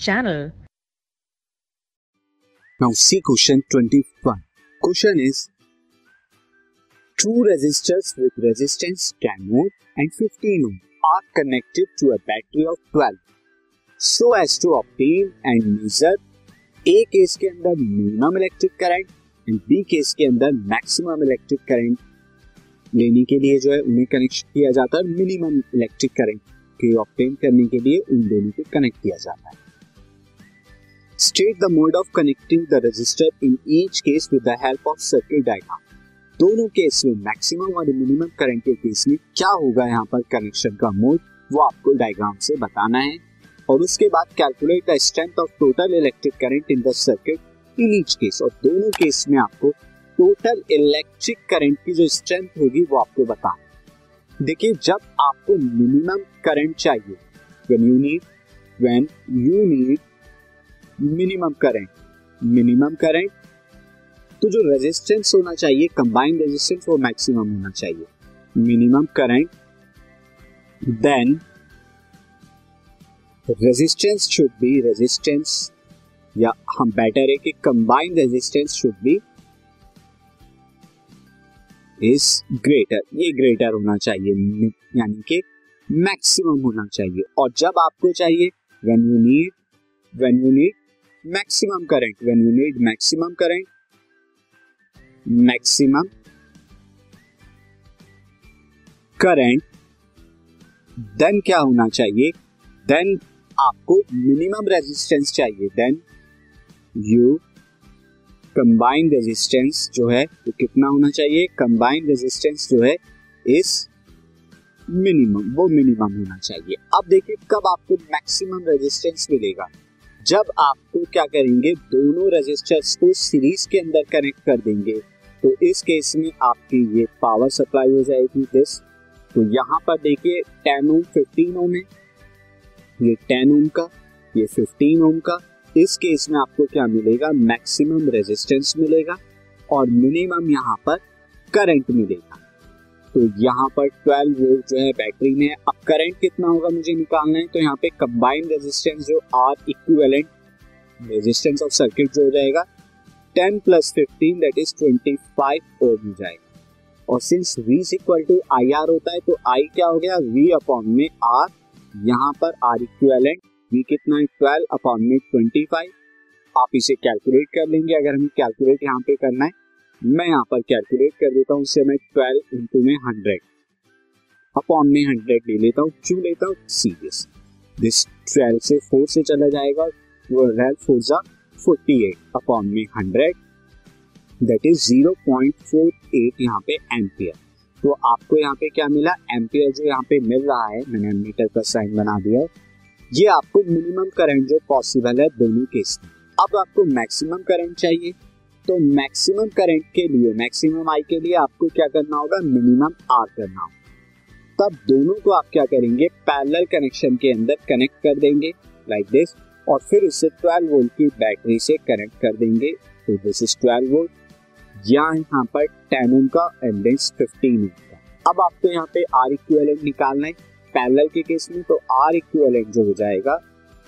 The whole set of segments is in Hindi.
channel. Now see question 21. Question is two resistors with resistance 10 ohm and 15 ohm are connected to a battery of 12 so as to obtain and measure A case के अंदर minimum electric current and B case के अंदर मैक्सिमम इलेक्ट्रिक करंट लेने के लिए जो है उन्हें कनेक्ट किया जाता है मिनिमम इलेक्ट्रिक करंट के ऑप्टेन करने के लिए उन दोनों को कनेक्ट किया जाता है state the mode of connecting the resistor in each case with the help of circuit diagram दोनों केस में मैक्सिमम और मिनिमम करंट के केस में क्या होगा यहाँ पर कनेक्शन का मोड वो आपको डायग्राम से बताना है। और उसके बाद calculate the strength of total electric current in the circuit in each case और दोनों केस में आपको टोटल इलेक्ट्रिक करंट की जो स्ट्रेंथ होगी, वो आपको बताना देखिए, जब आपको मिनिमम करंट चाहिए when you need when you need minimum current minimum current तो जो रेजिस्टेंस होना चाहिए कंबाइंड रेजिस्टेंस वो मैक्सिमम होना चाहिए। Minimum current then resistance should be resistance या हम बेटर है कि combined resistance should be is greater ये ग्रेटर होना चाहिए, यानी कि मैक्सिमम होना चाहिए। और जब आपको चाहिए when you need when you need maximum current when you need maximum current maximum current then क्या होना चाहिए? देन आपको मिनिमम रेजिस्टेंस चाहिए। देन यू कंबाइंड रेजिस्टेंस जो है तो कितना होना चाहिए? कंबाइंड रेजिस्टेंस जो है इस मिनिमम वो मिनिमम होना चाहिए। अब देखिए कब आपको मैक्सिमम रेजिस्टेंस मिलेगा। जब आपको क्या करेंगे, दोनों रेजिस्टर्स को सीरीज़ के अंदर कनेक्ट कर देंगे। तो इस केस में आपकी ये पावर सप्लाई हो जाएगी दिस तो यहाँ पर देखिए टेन ओम फिफ्टीन ओम है। ये टेन ओम का, ये फिफ्टीन ओम का। इस केस में आपको क्या मिलेगा? मैक्सिमम रेजिस्टेंस मिलेगा और मिनिमम यहाँ पर करंट मिलेगा। तो यहाँ पर 12 वोल्ट जो है बैटरी में अब करंट कितना होगा मुझे निकालना है? तो यहाँ पे कंबाइंड रेजिस्टेंस जो R equivalent resistance of circuit जो हो जाएगा 10 प्लस 15 दैट इज़ 25 ओम हो जाएगा। और since V equal to I R होता है तो I क्या हो गया? V अपॉन में R, यहाँ पर आर इक्वेलेंट वी कितना है? ट्वेल्व अपॉन में ट्वेंटी फाइव आप इसे कैलकुलेट कर लेंगे। अगर हमें कैलकुलेट यहाँ पे करना है मैं यहाँ पर कैलकुलेट कर देता हूँ उससे मैं ट्वेल्व इंटू में हंड्रेड अपॉन में हंड्रेड ले लेता हूँ, क्यों लेता हूँ? सीरियस दिस ट्वेल्व से फोर से चला जाएगा ट्वेल्व फोर जा फोर्टी एट अपॉन में hundred that is zero point four eight यहाँ पे एम्पियर तो आपको यहाँ पे क्या मिला? एम्पियर जो यहाँ पे मिल रहा है, मैंने मीटर का साइन बना दिया है, ये आपको मिनिमम करंट जो पॉसिबल है, दोनों केस में. अब आपको मैक्सिमम करंट चाहिए। तो मैक्सिमम करंट के लिए मैक्सिमम आई के लिए आपको क्या करना होगा? मिनिमम आर करना होगा। तब दोनों को आप क्या करेंगे? पैरेलल कनेक्शन के अंदर कनेक्ट कर देंगे लाइक like दिस और फिर इससे 12 वोल्ट की बैटरी से कनेक्ट कर देंगे। तो दिस इज़ 12 वोल्ट या यहाँ पर टेन ओम का एंडेंस फिफ्टीन ओम का। अब आपको यहाँ पे आर इक्वेलेंट निकालना है। पैरेलल के केस में तो आर इक्वेलेंट जो हो जाएगा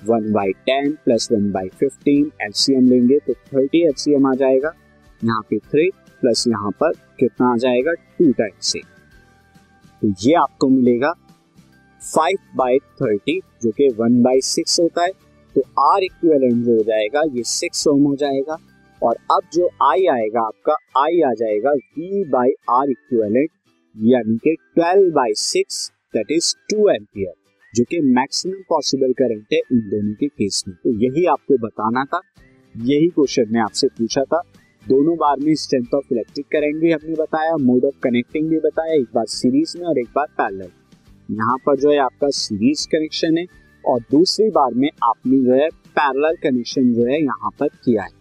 one by ten plus one by fifteen LCM लेंगे तो थर्टी एलसीएम आ जाएगा। यहाँ पे थ्री प्लस यहाँ पर कितना आ जाएगा? टू टाइम्स से तो ये आपको मिलेगा फाइव बाई थर्टी जो कि वन बाई सिक्स होता है। तो आर इक्वेलेंट जो हो जाएगा, ये सिक्स ओम हो जाएगा। और अब जो आई आएगा, आपका आई आ जाएगा वी बाई आर इक्वेलेंट यानी कि twelve by six that is two ampere जो कि मैक्सिमम पॉसिबल करंट है इन दोनों के केस में। तो यही आपको बताना था, यही क्वेश्चन मैं आपसे पूछा था। दोनों बार में स्ट्रेंथ ऑफ़ इलेक्ट्रिक करंट भी हमने बताया मोड ऑफ़ कनेक्टिंग भी बताया, एक बार सीरीज़ में और एक बार पैरेलल यहाँ पर जो है आपका सीरीज़ कनेक्शन है और दूसरी बार में आपने जो है पैरेलल कनेक्शन जो है यहाँ पर किया है।